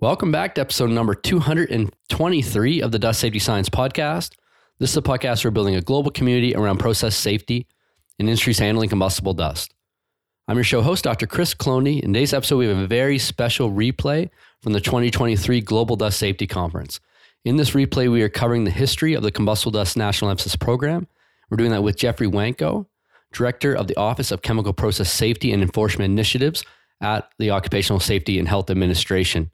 Welcome back to episode number 223 of the Dust Safety Science Podcast. This is a podcast for building a global community around process safety and industries handling combustible dust. I'm your show host, Dr. Chris Cloney. In today's episode, we have a very special replay from the 2023 Global Dust Safety Conference. In this replay, we are covering the history of the Combustible Dust National Emphasis Program. We're doing that with Jeffrey Wanko, Director of the Office of Chemical Process Safety and Enforcement Initiatives at the Occupational Safety and Health Administration.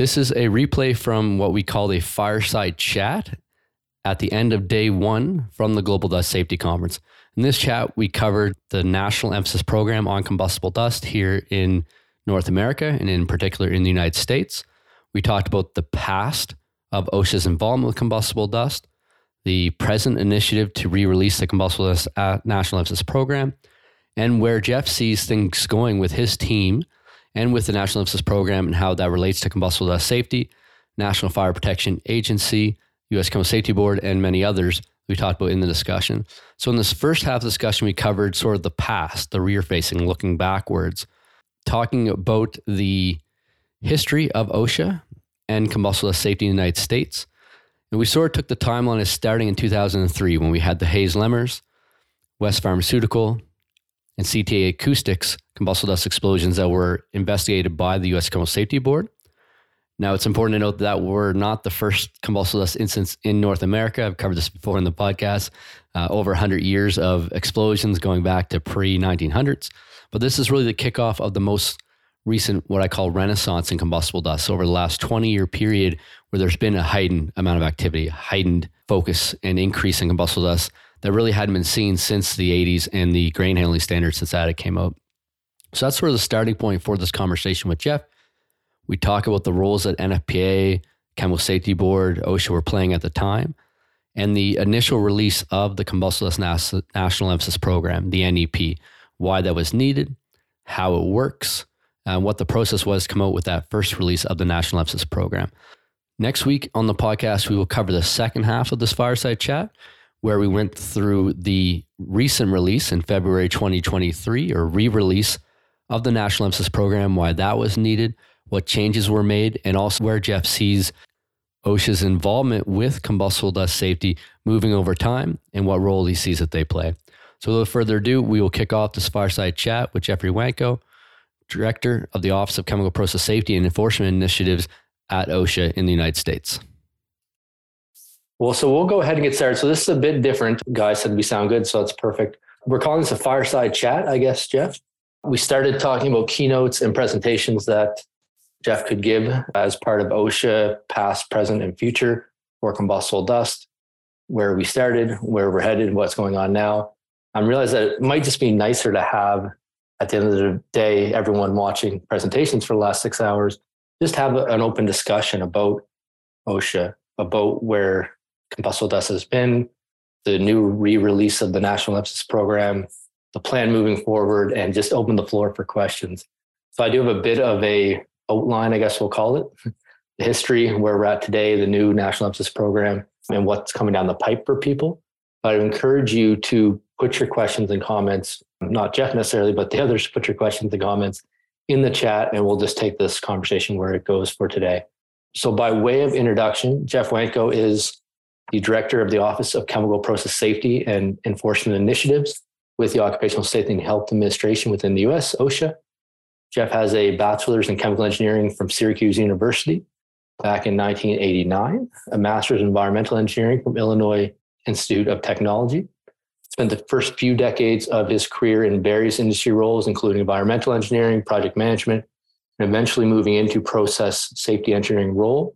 This is a replay from what we call a fireside chat at the end of day one from the Global Dust Safety Conference. In this chat, we covered the national emphasis program on combustible dust here in North America and in particular in the United States. We talked about the past of OSHA's involvement with combustible dust, the present initiative to re release the combustible dust national emphasis program, and where Jeff sees things going with his team and with the National Emphasis Program and how that relates to combustible dust safety, National Fire Protection Agency, U.S. Chemical Safety Board, and many others we talked about in the discussion. So, in this first half of the discussion, we covered sort of the past, the rear facing, looking backwards, talking about the history of OSHA and combustible dust safety in the United States. And we sort of took the timeline as starting in 2003 when we had the Hayes Lemmerz, West Pharmaceutical, and CTA Acoustics combustible dust explosions that were investigated by the U.S. Chemical Safety Board. Now, it's important to note that we're not the first combustible dust instance in North America. I've covered this before in the podcast. Uh, over 100 years of explosions going back to pre 1900s. But this is really the kickoff of the most recent, what I call renaissance in combustible dust. Over the last 20 year period, where there's been a heightened amount of activity, heightened focus and increase in combustible dust that really hadn't been seen since the 80s and the grain handling standards since that came out. So that's sort of the starting point for this conversation with Jeff. We talk about the roles that NFPA, Chemical Safety Board, OSHA were playing at the time, and the initial release of the Combustible National Emphasis Program, the NEP, why that was needed, how it works, and what the process was to come out with that first release of the National Emphasis Program. Next week on the podcast, we will cover the second half of this fireside chat, where we went through the recent release in February 2023 or re release of the National Emphasis Program, why that was needed, what changes were made, and also where Jeff sees OSHA's involvement with combustible dust safety moving over time and what role he sees that they play. So, without further ado, we will kick off this fireside chat with Jeffrey Wanko, Director of the Office of Chemical Process Safety and Enforcement Initiatives at OSHA in the United States. Well, so we'll go ahead and get started. So this is a bit different. Guys said we sound good, so that's perfect. We're calling this a fireside chat, I guess, Jeff. We started talking about keynotes and presentations that Jeff could give as part of OSHA, past, present, and future for combustible dust, where we started, where we're headed, what's going on now. I realize that it might just be nicer to have at the end of the day, everyone watching presentations for the last six hours, just have an open discussion about OSHA, about where combustible dust has been, the new re-release of the National Emphasis Program, the plan moving forward, and just open the floor for questions. So I do have a bit of a outline, I guess we'll call it, the history where we're at today, the new National Emphasis Program, and what's coming down the pipe for people. I encourage you to put your questions and comments, not Jeff necessarily, but the others put your questions and comments in the chat, and we'll just take this conversation where it goes for today. So, by way of introduction, Jeff Wanko is the director of the Office of Chemical Process Safety and Enforcement Initiatives with the Occupational Safety and Health Administration within the US, OSHA. Jeff has a bachelor's in chemical engineering from Syracuse University back in 1989, a master's in environmental engineering from Illinois Institute of Technology. Spent the first few decades of his career in various industry roles, including environmental engineering, project management, and eventually moving into process safety engineering role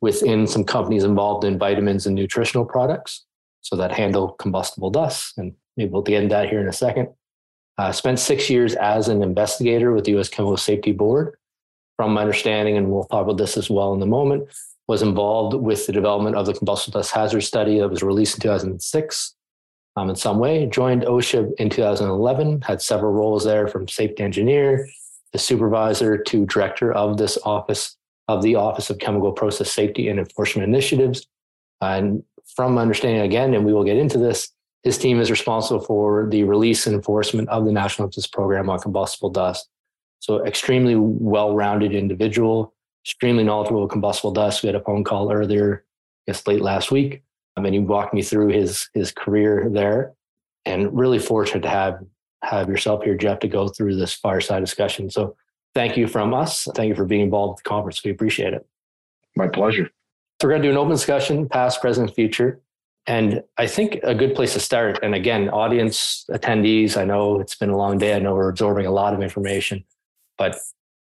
within some companies involved in vitamins and nutritional products, so that handle combustible dust. And maybe we'll get into that here in a second. Uh, spent six years as an investigator with the U.S. Chemical Safety Board. From my understanding, and we'll talk about this as well in a moment, was involved with the development of the combustible dust hazard study that was released in 2006. Um, in some way, joined OSHA in 2011, had several roles there from safety engineer, the supervisor to director of this office of the Office of Chemical Process Safety and Enforcement Initiatives. And from understanding again, and we will get into this, his team is responsible for the release and enforcement of the National Emphasis Program on combustible dust. So, extremely well rounded individual, extremely knowledgeable combustible dust. We had a phone call earlier, I guess late last week. Um, I mean, he walked me through his his career there, and really fortunate to have have yourself here, Jeff, to go through this fireside discussion. So, thank you from us. Thank you for being involved with the conference. We appreciate it. My pleasure. So, we're going to do an open discussion, past, present, future. And I think a good place to start, and again, audience attendees, I know it's been a long day. I know we're absorbing a lot of information, but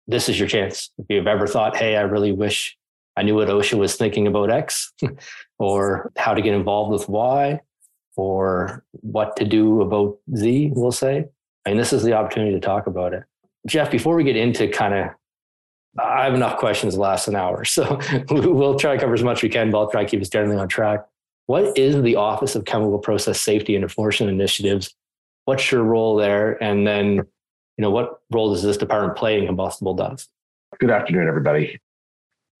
this is your chance. If you've ever thought, hey, I really wish I knew what OSHA was thinking about X, or how to get involved with Y, or what to do about Z, we'll say. I mean, this is the opportunity to talk about it. Jeff, before we get into kind of, I have enough questions to last an hour. So we'll try to cover as much as we can, but I'll try to keep us generally on track. What is the Office of Chemical Process Safety and Enforcement Initiatives? What's your role there? And then, you know, what role does this department play in combustible dust? Good afternoon, everybody.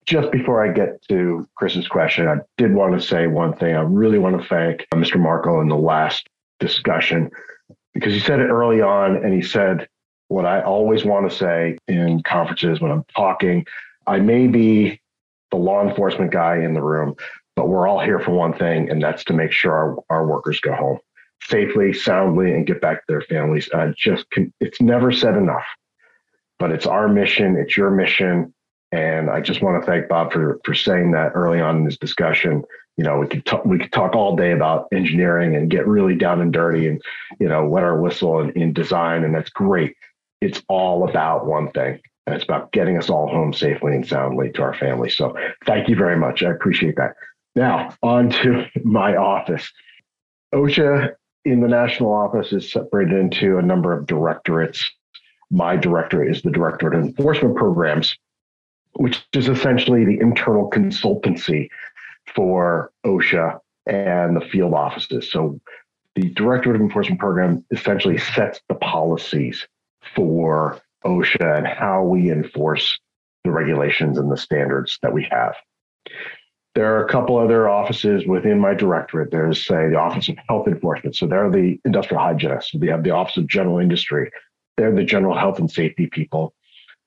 Just before I get to Chris's question, I did want to say one thing. I really want to thank uh, Mr. Marco in the last discussion because he said it early on and he said what I always want to say in conferences when I'm talking. I may be the law enforcement guy in the room, but we're all here for one thing, and that's to make sure our, our workers go home safely, soundly, and get back to their families. Uh, just can, it's never said enough, but it's our mission, it's your mission, and I just want to thank Bob for for saying that early on in this discussion. You know, we could talk, we could talk all day about engineering and get really down and dirty, and you know, wet our whistle in design, and that's great. It's all about one thing, and it's about getting us all home safely and soundly to our families. So, thank you very much. I appreciate that. Now, on to my office. OSHA in the national office is separated into a number of directorates. My directorate is the Directorate of Enforcement Programs, which is essentially the internal consultancy for OSHA and the field offices. So the Directorate of Enforcement Program essentially sets the policies for OSHA and how we enforce the regulations and the standards that we have. There are a couple other offices within my directorate. There's, say, the Office of Health Enforcement. So they're the industrial hygienists. We have the Office of General Industry. They're the general health and safety people.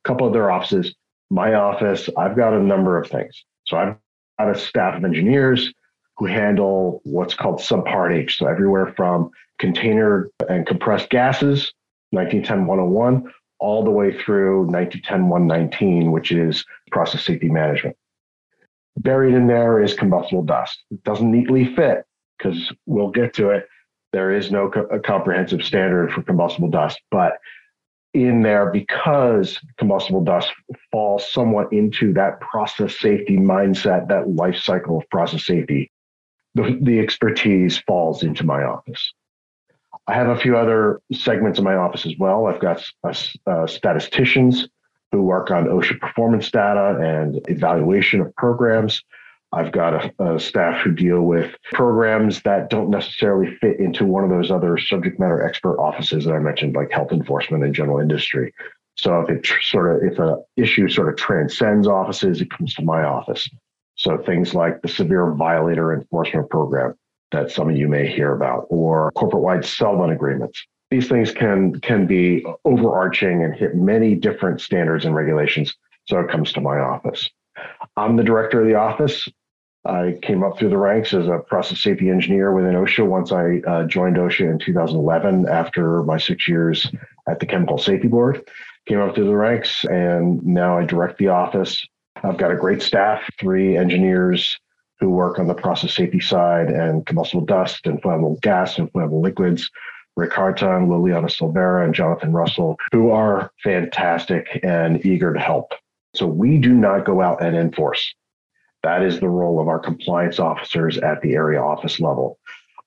A couple other offices. My office, I've got a number of things. So I've got a staff of engineers who handle what's called subpart H. So everywhere from container and compressed gases, 1910 101, all the way through 1910 119, which is process safety management. Buried in there is combustible dust. It doesn't neatly fit because we'll get to it. There is no co- comprehensive standard for combustible dust, but in there because combustible dust falls somewhat into that process safety mindset, that life cycle of process safety, the, the expertise falls into my office. I have a few other segments in my office as well. I've got uh, statisticians who work on OSHA performance data and evaluation of programs. I've got a, a, staff who deal with programs that don't necessarily fit into one of those other subject matter expert offices that I mentioned, like health enforcement and general industry. So if it sort of if an issue sort of transcends offices, it comes to my office. So things like the severe violator enforcement program that some of you may hear about, or corporate-wide settlement agreements these things can can be overarching and hit many different standards and regulations. So it comes to my office. I'm the director of the office. I came up through the ranks as a process safety engineer within OSHA once I uh, joined OSHA in 2011 after my six years at the Chemical Safety Board. Came up through the ranks and now I direct the office. I've got a great staff, three engineers who work on the process safety side and combustible dust and flammable gas and flammable liquids. Rick Harton, Liliana Silvera, and Jonathan Russell, who are fantastic and eager to help. So we do not go out and enforce. That is the role of our compliance officers at the area office level.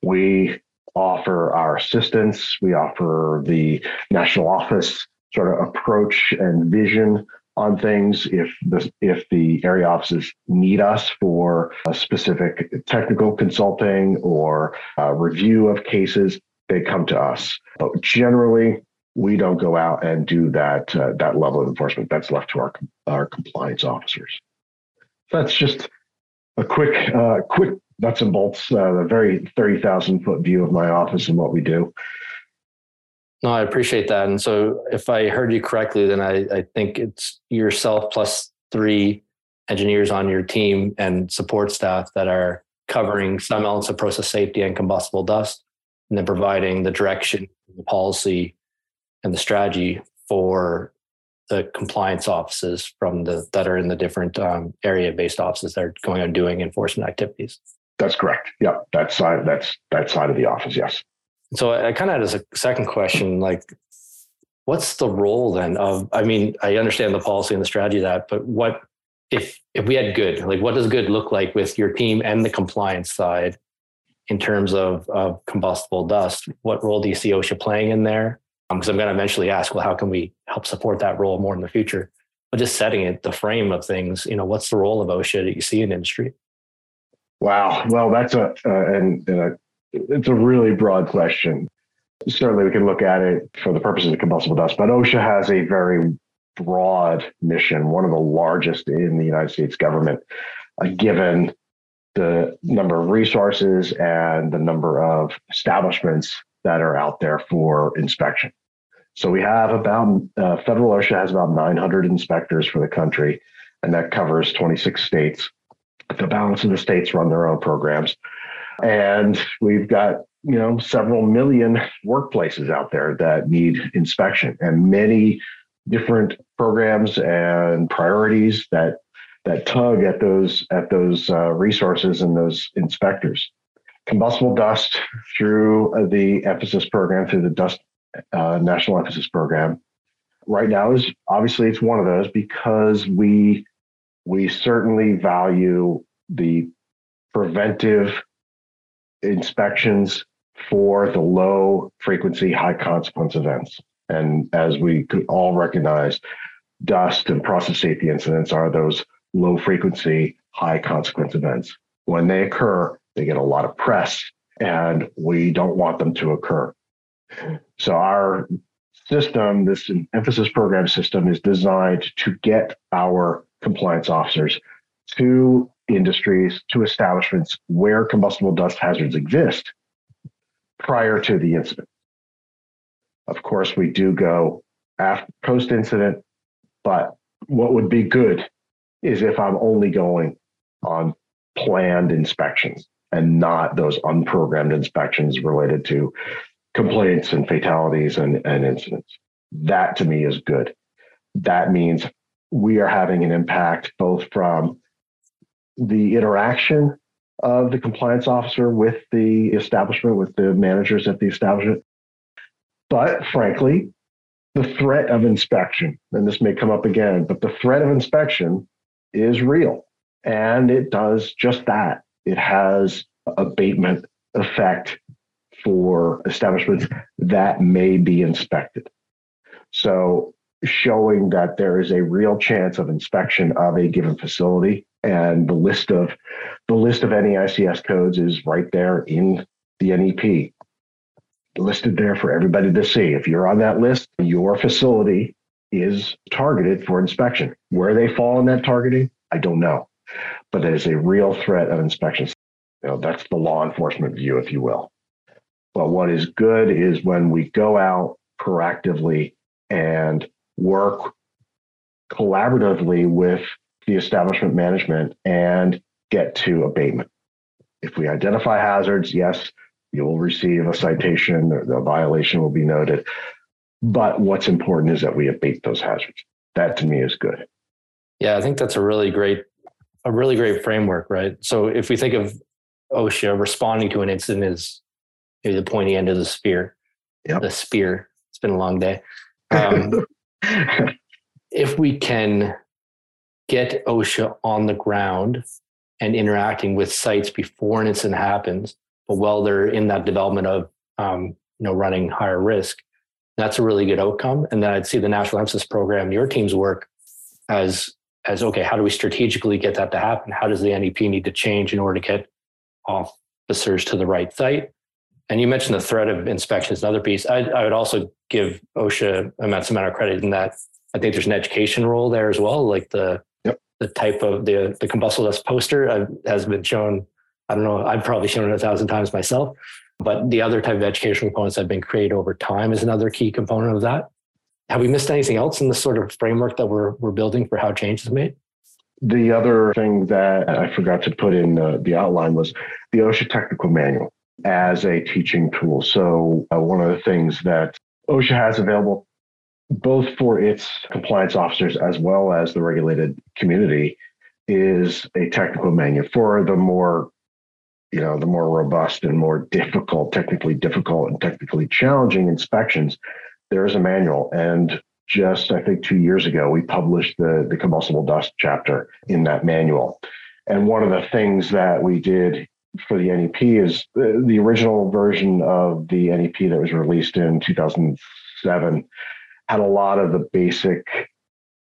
We offer our assistance, we offer the national office sort of approach and vision on things if the if the area offices need us for a specific technical consulting or review of cases they come to us. But generally, we don't go out and do that uh, that level of enforcement. That's left to our our compliance officers. That's just a quick uh, quick nuts and bolts, uh, a very thirty thousand foot view of my office and what we do. No, I appreciate that. And so, if I heard you correctly, then I, I think it's yourself plus three engineers on your team and support staff that are covering some elements of process safety and combustible dust, and then providing the direction, the policy, and the strategy for the compliance offices from the that are in the different um, area-based offices that are going on doing enforcement activities. That's correct. Yeah, that side. That's that side of the office. Yes. So I, kind of had a second question, like, what's the role then of? I mean, I understand the policy and the strategy of that, but what if if we had good? Like, what does good look like with your team and the compliance side in terms of, of combustible dust? What role do you see OSHA playing in there? Because um, I'm going to eventually ask, well, how can we help support that role more in the future? But just setting it, the frame of things, you know, what's the role of OSHA that you see in industry? Wow. Well, that's a, uh, and, and a, it's a really broad question. Certainly, we can look at it for the purposes of combustible dust, but OSHA has a very broad mission, one of the largest in the United States government, uh, given the number of resources and the number of establishments that are out there for inspection. So we have about, uh, federal OSHA has about 900 inspectors for the country, and that covers 26 states. The balance of the states run their own programs. And we've got, you know, several million workplaces out there that need inspection and many different programs and priorities that that tug at those at those uh, resources and those inspectors. Combustible dust through the emphasis program, through the dust uh, national emphasis program, right now is obviously it's one of those because we we certainly value the preventive inspections for the low frequency, high consequence events. And as we could all recognize, dust and process safety incidents are those low frequency, high consequence events. When they occur, they get a lot of press, and we don't want them to occur. So, our system, this emphasis program system, is designed to get our compliance officers to industries, to establishments where combustible dust hazards exist prior to the incident. Of course, we do go after post incident, but what would be good is if I'm only going on planned inspections and not those unprogrammed inspections related to complaints and fatalities and, and incidents. That to me is good. That means we are having an impact both from the interaction of the compliance officer with the establishment, with the managers at the establishment. But frankly, the threat of inspection, and this may come up again, but the threat of inspection is real. And it does just that. It has abatement effect for establishments that may be inspected. So showing that there is a real chance of inspection of a given facility and the list of the list of NAICS codes is right there in the NEP listed there for everybody to see. If you're on that list, your facility is targeted for inspection. Where they fall in that targeting, I don't know, but is a real threat of inspection. You know, that's the law enforcement view, if you will. But what is good is when we go out proactively and work collaboratively with the establishment management and get to abatement. If we identify hazards, yes, you will receive a citation, the violation will be noted. But what's important is that we abate those hazards. That to me is good. Yeah, I think that's a really great, a really great framework, right? So if we think of OSHA responding to an incident is maybe the pointy end of the spear, yep. the spear. It's been a long day. Um, if we can get OSHA on the ground and interacting with sites before an incident happens, but while they're in that development of um, you know running higher risk, that's a really good outcome. And then I'd see the national emphasis program, your team's work, as as okay, how do we strategically get that to happen? How does the NEP need to change in order to get officers to the right site? And you mentioned the threat of inspections, another piece. I, I would also give OSHA immense amount of credit in that I think there's an education role there as well. Like the yep. the type of the the combustible dust poster uh, has been shown. I don't know. I've probably shown it a thousand times myself. But the other type of educational components that have been created over time is another key component of that. Have we missed anything else in the sort of framework that we're we're building for how change is made? The other thing that I forgot to put in uh, the outline was the OSHA technical manual as a teaching tool. So, uh, one of the things that OSHA has available both for its compliance officers as well as the regulated community is a technical manual for the more you know the more robust and more difficult technically difficult and technically challenging inspections there is a manual and just I think two years ago we published the the combustible dust chapter in that manual. And one of the things that we did for the NEP is the, the original version of the NEP that was released in 2007 had a lot of the basic,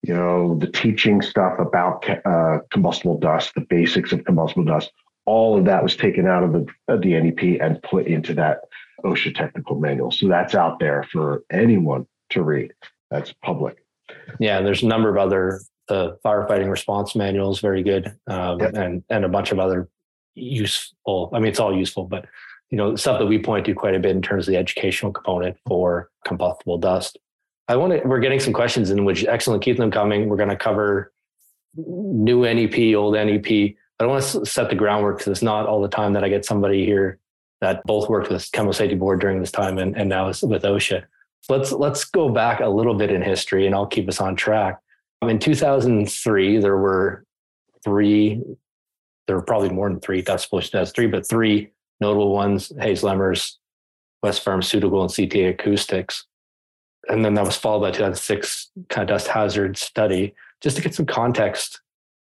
you know, the teaching stuff about uh, combustible dust, the basics of combustible dust. All of that was taken out of the, of the NEP and put into that OSHA technical manual. So that's out there for anyone to read. That's public. Yeah, there's a number of other the firefighting response manuals, very good, um, yep. and and a bunch of other useful. I mean, it's all useful, but you know, stuff that we point to quite a bit in terms of the educational component for combustible dust. I want to. We're getting some questions in which excellent. Keep them coming. We're going to cover new NEP, old NEP. I don't want to set the groundwork because it's not all the time that I get somebody here that both worked with Chemical Safety Board during this time and, and now is with OSHA let's let's go back a little bit in history and I'll keep us on track. In 2003, there were three, there were probably more than three, Dust Pollution Test three, but three notable ones, Hayes-Lemmerz, West Pharmaceutical, and CTA Acoustics. And then that was followed by 2006 kind of dust hazard study. Just to get some context,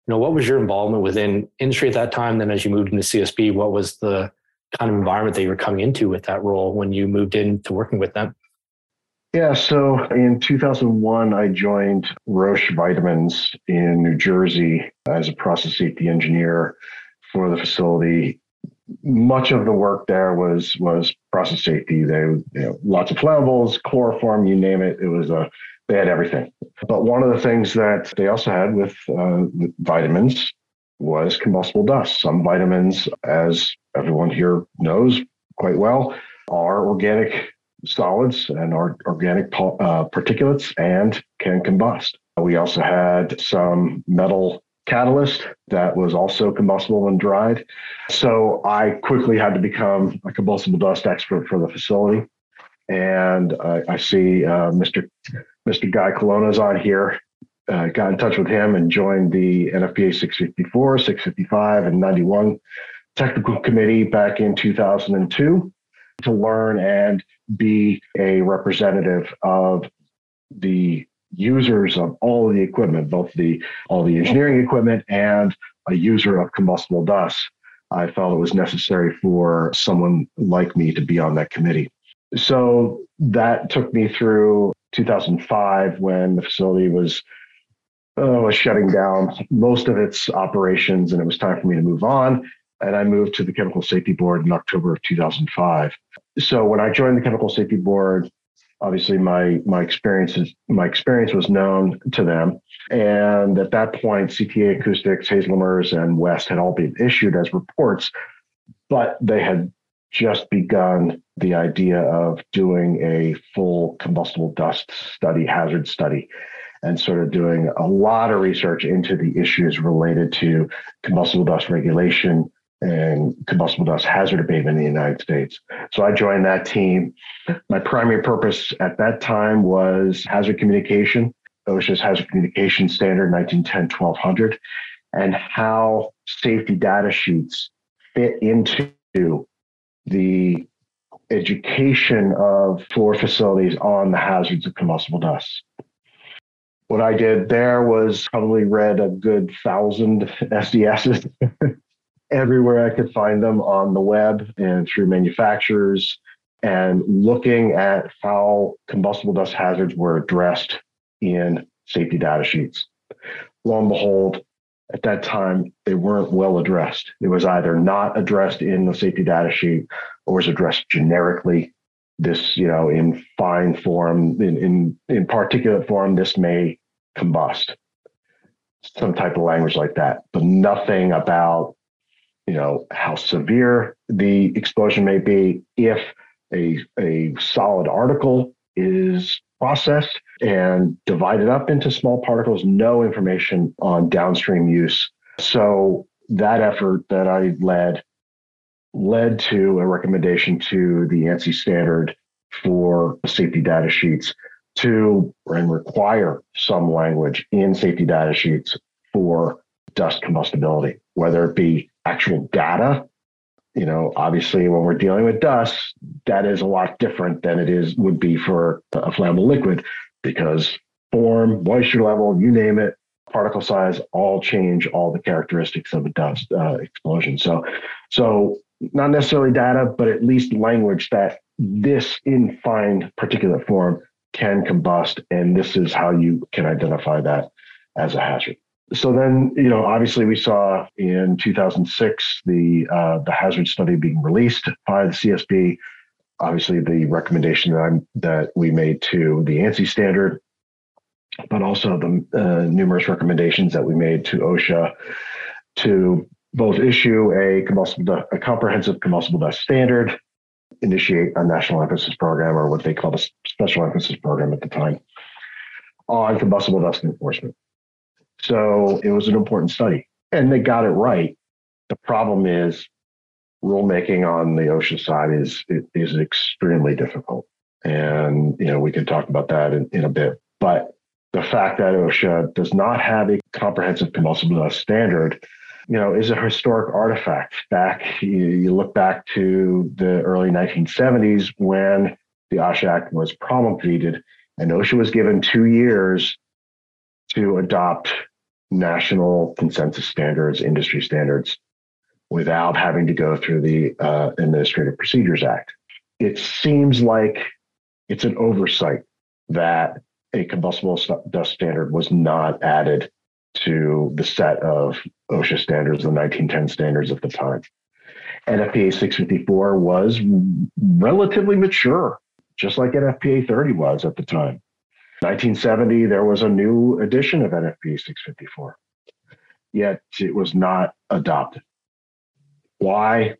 you know, what was your involvement within industry at that time? Then as you moved into CSB, what was the kind of environment that you were coming into with that role when you moved into working with them? Yeah, so in 2001, I joined Roche Vitamins in New Jersey as a process safety engineer for the facility. Much of the work there was was process safety. They, you know, lots of flammables, chloroform, you name it. It was a they had everything. But one of the things that they also had with uh, vitamins was combustible dust. Some vitamins, as everyone here knows quite well, are organic solids and are organic uh, particulates and can combust. We also had some metal catalyst that was also combustible when dried. So I quickly had to become a combustible dust expert for the facility. And I, I see uh, Mr. Mr. Guy Colonna's on here. Uh, got in touch with him and joined the NFPA 654, 655, and 91 technical committee back in 2002 to learn and be a representative of the users of all the equipment, both the all the engineering equipment and a user of combustible dust. I felt it was necessary for someone like me to be on that committee. So that took me through 2005 when the facility was uh, was shutting down most of its operations, and it was time for me to move on. And I moved to the Chemical Safety Board in October of 2005 so when I joined the Chemical Safety Board, obviously my my experiences my experience was known to them, and at that point, CTA Acoustics, Hayes-Lemmerz, and West had all been issued as reports, but they had just begun the idea of doing a full combustible dust study, hazard study, and sort of doing a lot of research into the issues related to combustible dust regulation, and combustible dust hazard abatement in the United States. So I joined that team. My primary purpose at that time was hazard communication, OSHA's hazard communication standard 1910 1200, and how safety data sheets fit into the education of floor facilities on the hazards of combustible dust. What I did there was probably read a good thousand SDSs everywhere I could find them on the web and through manufacturers and looking at how combustible dust hazards were addressed in safety data sheets. Lo and behold, at that time, they weren't well addressed. It was either not addressed in the safety data sheet or was addressed generically. This, you know, in fine form, in, in, in particulate form, this may combust. Some type of language like that, but nothing about you know how severe the explosion may be if a, a solid article is processed and divided up into small particles, no information on downstream use. So that effort that I led led to a recommendation to the ANSI standard for safety data sheets to and require some language in safety data sheets for dust combustibility, whether it be actual data. You know, obviously, when we're dealing with dust, that is a lot different than it is would be for a flammable liquid because form, moisture level, you name it, particle size, all change all the characteristics of a dust uh, explosion. So, so not necessarily data, but at least language that this in fine particulate form can combust, and this is how you can identify that as a hazard. So then, you know, obviously we saw in 2006 the uh, the hazard study being released by the CSB. Obviously, the recommendation that I'm that we made to the ANSI standard, but also the uh, numerous recommendations that we made to OSHA to both issue a combustible a comprehensive combustible dust standard initiate a national emphasis program or what they called a special emphasis program at the time on combustible dust enforcement. So it was an important study and they got it right. The problem is rulemaking on the OSHA side is is extremely difficult. And you know, we can talk about that in, in a bit. But the fact that OSHA does not have a comprehensive combustible dust standard you know, is a historic artifact. Back, you, you look back to the early 1970s when the OSHA Act was promulgated, and OSHA was given two years to adopt national consensus standards, industry standards, without having to go through the uh, Administrative Procedures Act. It seems like it's an oversight that a combustible dust standard was not added to the set of OSHA standards, the 1910 standards at the time. NFPA 654 was relatively mature, just like NFPA 30 was at the time. 1970, there was a new edition of NFPA 654, yet it was not adopted. Why?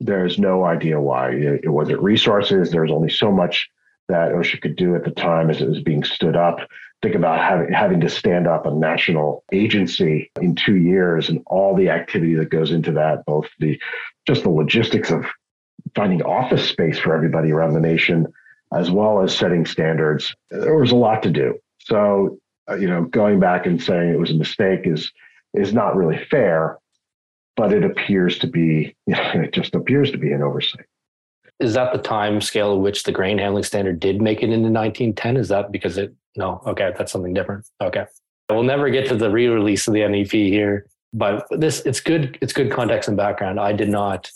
There's no idea why. It, it was it resources. There was only so much that OSHA could do at the time as it was being stood up think about having having to stand up a national agency in two years and all the activity that goes into that, both the just the logistics of finding office space for everybody around the nation, as well as setting standards. There was a lot to do. So, uh, you know, going back and saying it was a mistake is is not really fair, but it appears to be, you know, it just appears to be an oversight is that the time scale at which the grain handling standard did make it into 1910? Is that because it no, okay, that's something different. Okay. We'll never get to the re-release of the NEP here, but this it's good it's good context and background. I did not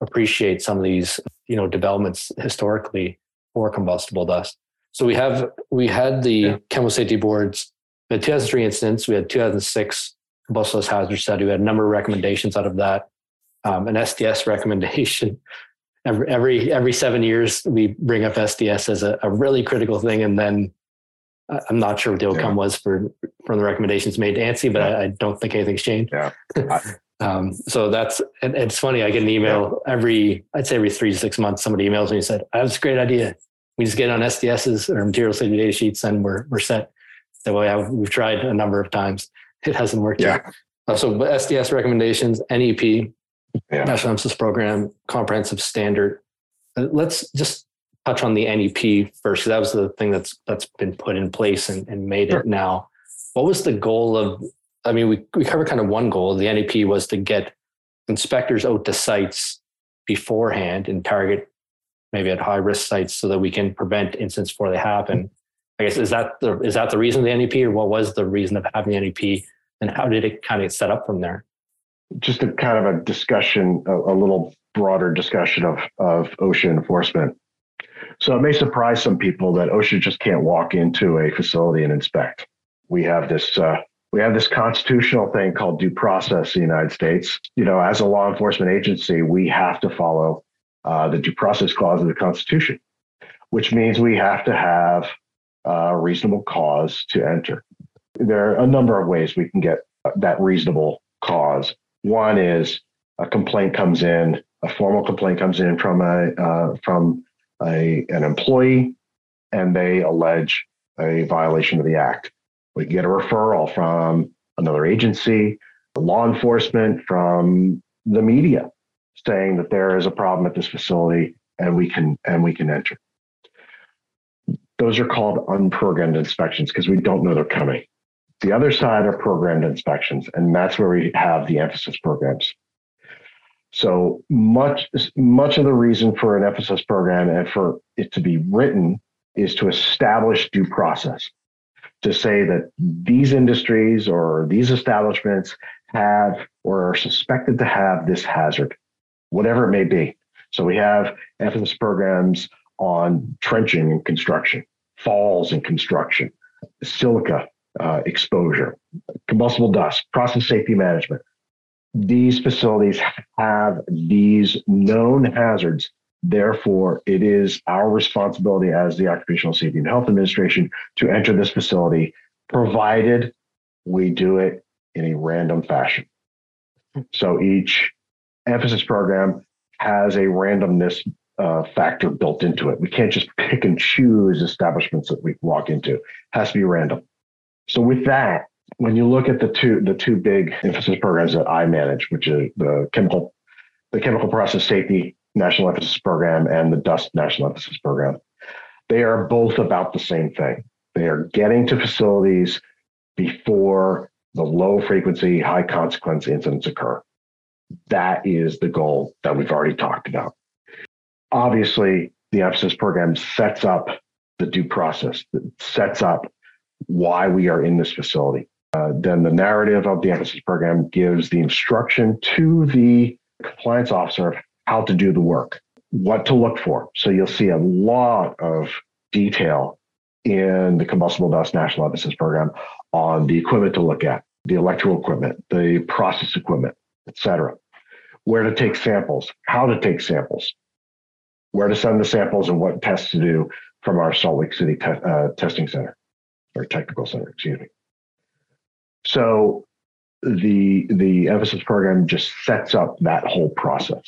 appreciate some of these, you know, developments historically for combustible dust. So we have we had the yeah. chemical safety boards, the 2003 incidents, we had 2006 combustible hazard study, we had a number of recommendations out of that. Um, an SDS recommendation every every every seven years we bring up SDS as a, a really critical thing, and then I'm not sure what the outcome yeah. was for from the recommendations made to ANSI, but yeah. I, I, don't think anything's changed. Yeah. um, so that's and it's funny. I get an email every I'd say every three to six months. Somebody emails me and said, "I have this great idea. We just get on SDSs or material safety data sheets, and we're we're set." So well, we've tried a number of times. It hasn't worked yeah. yet. Uh, so SDS recommendations, NEP, yeah. National Emphasis Program, comprehensive standard. Uh, let's just touch on the NEP first, that was the thing that's that's been put in place and, and made sure. it now. What was the goal of? I mean, we we covered kind of one goal. The NEP was to get inspectors out to sites beforehand and target maybe at high risk sites so that we can prevent incidents before they happen. I guess is that the is that the reason the NEP, or what was the reason of having the NEP, and how did it kind of set up from there? Just a kind of a discussion, a, a little broader discussion of of OSHA enforcement. So it may surprise some people that OSHA just can't walk into a facility and inspect. We have this uh, we have this constitutional thing called due process in the United States. You know, as a law enforcement agency, we have to follow uh, the due process clause of the Constitution, which means we have to have a reasonable cause to enter. There are a number of ways we can get that reasonable cause. One is a complaint comes in, a formal complaint comes in from a uh, from a, an employee and they allege a violation of the act. We get a referral from another agency, law enforcement, from the media saying that there is a problem at this facility and we can and we can enter. Those are called unprogrammed inspections because we don't know they're coming. The other side are programmed inspections, and that's where we have the emphasis programs. So much much of the reason for an emphasis program and for it to be written is to establish due process to say that these industries or these establishments have or are suspected to have this hazard, whatever it may be. So we have emphasis programs on trenching and construction, falls and construction, silica uh, exposure, combustible dust, process safety management. These facilities have these known hazards. Therefore, it is our responsibility as the Occupational Safety and Health Administration to enter this facility, provided we do it in a random fashion. So each emphasis program has a randomness uh, factor built into it. We can't just pick and choose establishments that we walk into. It has to be random. So with that, when you look at the two the two big emphasis programs that I manage, which is the chemical the chemical process safety national emphasis program and the dust national emphasis program, they are both about the same thing. They are getting to facilities before the low frequency, high consequence incidents occur. That is the goal that we've already talked about. Obviously, the emphasis program sets up the due process, sets up why we are in this facility. Uh, then the narrative of the emphasis program gives the instruction to the compliance officer of how to do the work, what to look for. So you'll see a lot of detail in the combustible dust national emphasis program on the equipment to look at, the electrical equipment, the process equipment, etc. Where to take samples, how to take samples, where to send the samples, and what tests to do from our Salt Lake City te- uh, testing center or technical center, excuse me. So the the emphasis program just sets up that whole process.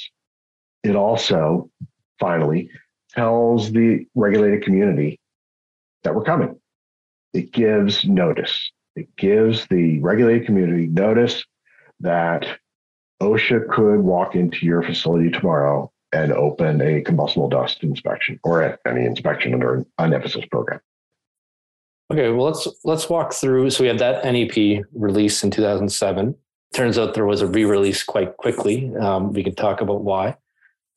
It also finally tells the regulated community that we're coming. It gives notice. It gives the regulated community notice that OSHA could walk into your facility tomorrow and open a combustible dust inspection or any inspection under an emphasis program. Okay, well let's let's walk through. So we had that NEP release in 2007. Turns out there was a re-release quite quickly. Um, we can talk about why,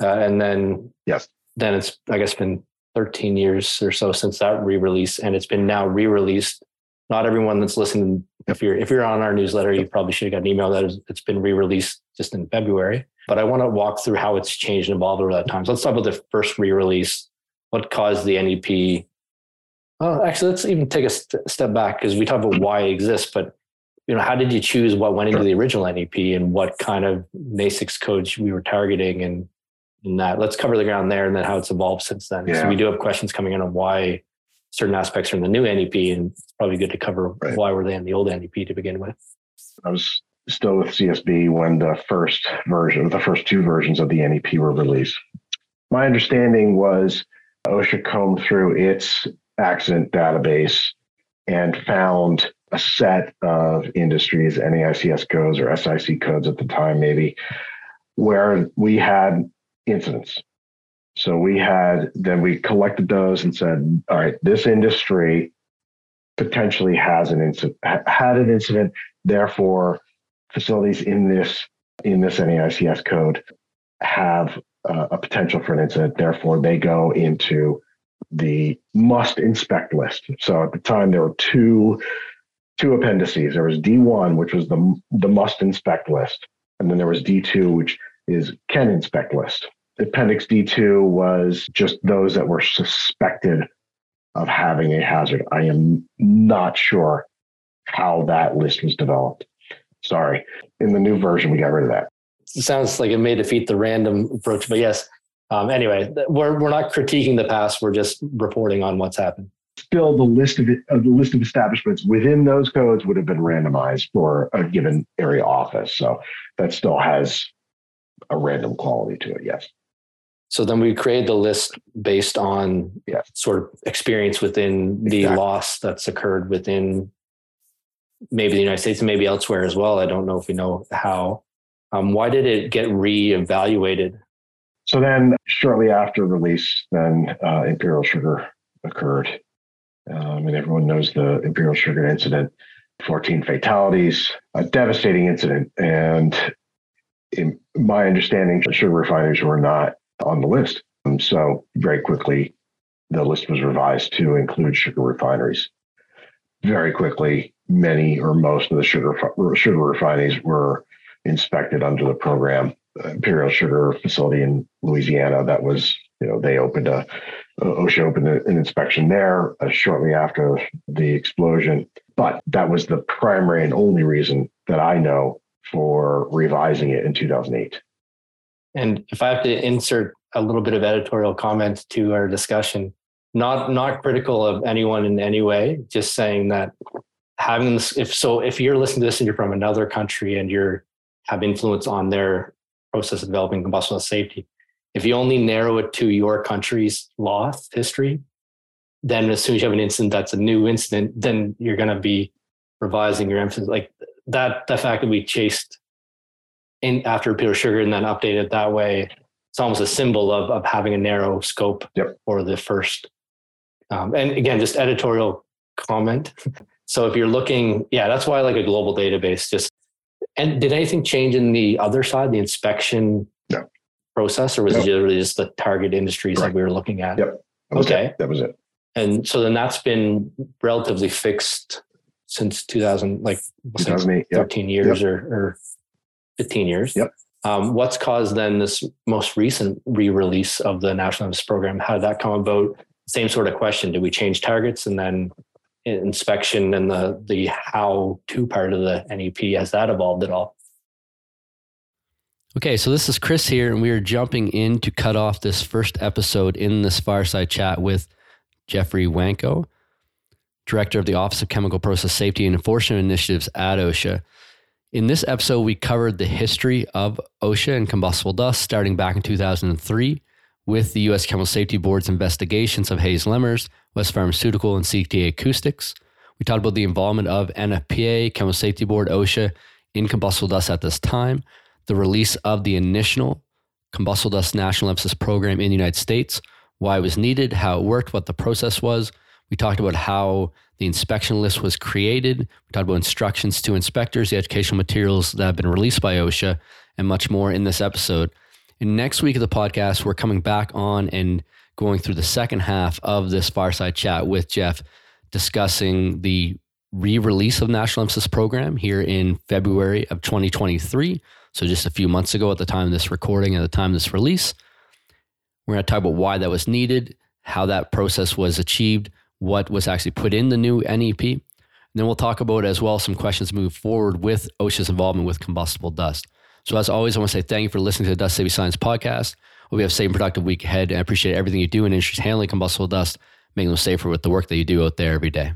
uh, and then yes, then it's I guess been 13 years or so since that re-release, and it's been now re-released. Not everyone that's listening, if you're if you're on our newsletter, you probably should have got an email that it's been re-released just in February. But I want to walk through how it's changed and evolved over that time. So let's talk about the first re-release. What caused the NEP well, actually, let's even take a st- step back because we talk about why it exists, but you know, how did you choose what went into the original NEP and what kind of NAICS codes we were targeting and, and that? Let's cover the ground there and then how it's evolved since then. Yeah. So we do have questions coming in on why certain aspects are in the new NEP, and it's probably good to cover right. why were they in the old NEP to begin with. I was still with CSB when the first version, the first two versions of the NEP were released. My understanding was OSHA combed through its accident database and found a set of industries, NAICS codes or SIC codes at the time, maybe, where we had incidents. So we had, then we collected those and said, all right, this industry potentially has an incident, had an incident. Therefore, facilities in this in this NAICS code have uh, a potential for an incident. Therefore, they go into the must inspect list. So at the time, there were two two appendices. There was D1, which was the the must inspect list, and then there was D2, which is can inspect list. Appendix D2 was just those that were suspected of having a hazard. I am not sure how that list was developed. Sorry. In the new version, we got rid of that. It sounds like it may defeat the random approach, but yes, um, anyway, we're we're not critiquing the past. We're just reporting on what's happened. Still, the list of it, uh, the list of establishments within those codes would have been randomized for a given area office. So that still has a random quality to it. Yes. So then we created the list based on Yeah. sort of experience within the Exactly. loss that's occurred within maybe the United States and maybe elsewhere as well. I don't know if we know how. Um, why did it get reevaluated? So then, shortly after release, then uh, Imperial Sugar occurred. Um, and everyone knows the Imperial Sugar incident 14 fatalities, a devastating incident. And in my understanding, sugar refineries were not on the list. And so, very quickly, the list was revised to include sugar refineries. Very quickly, many or most of the sugar, sugar refineries were inspected under the program Imperial Sugar facility in Louisiana. That was, you know, they opened a, OSHA opened an inspection there uh, shortly after the explosion. But that was the primary and only reason that I know for revising it in 2008. And if I have to insert a little bit of editorial comment to our discussion, not not critical of anyone in any way, just saying that having this, if so, if you're listening to this and you're from another country and you're have influence on their process of developing combustible safety, if you only narrow it to your country's law history, then as soon as you have an incident that's a new incident, then you're going to be revising your emphasis. Like that, the fact that we chased in after pure sugar and then updated that way, it's almost a symbol of of having a narrow scope Yep. for the first. Um, and again, just editorial comment. So if you're looking, yeah, that's why I like a global database. Just and did anything change in the other side, the inspection No. process, or was No. it really just the target industries that we were looking at? Yep. That Okay. it. That was it. And so then that's been relatively fixed since 2000, like we'll say 2008. Yep. 13 years or, or 15 years. Yep. Um, what's caused then this most recent re-release of the National Emphasis Program? How did that come about? Same sort of question. Did we change targets and then inspection and the the how to part of the NEP has that evolved at all? Okay, so this is Chris here, and we are jumping in to cut off this first episode in this fireside chat with Jeffrey Wanko, Director of the Office of Chemical Process Safety and Enforcement Initiatives at OSHA. In this episode, we covered the history of OSHA and combustible dust starting back in 2003 with the U.S. Chemical Safety Board's investigations of Hayes Lemmerz, West Pharmaceutical, and CTA Acoustics. We talked about the involvement of NFPA, Chemical Safety Board, OSHA in combustible dust at this time, the release of the initial combustible dust national emphasis program in the United States, why it was needed, how it worked, what the process was. We talked about how the inspection list was created. We talked about instructions to inspectors, the educational materials that have been released by OSHA, and much more in this episode. And next week of the podcast, we're coming back on and going through the second half of this fireside chat with Jeff, discussing the re-release of National Emphasis Program here in February of 2023. So just a few months ago at the time of this recording, at the time of this release. We're going to talk about why that was needed, how that process was achieved, what was actually put in the new NEP. And then we'll talk about as well some questions move forward with OSHA's involvement with combustible dust. So as always, I want to say thank you for listening to the Dust Safety Science podcast. You have a safe and productive week ahead. And I appreciate everything you do in industries handling combustible dust, making them safer with the work that you do out there every day.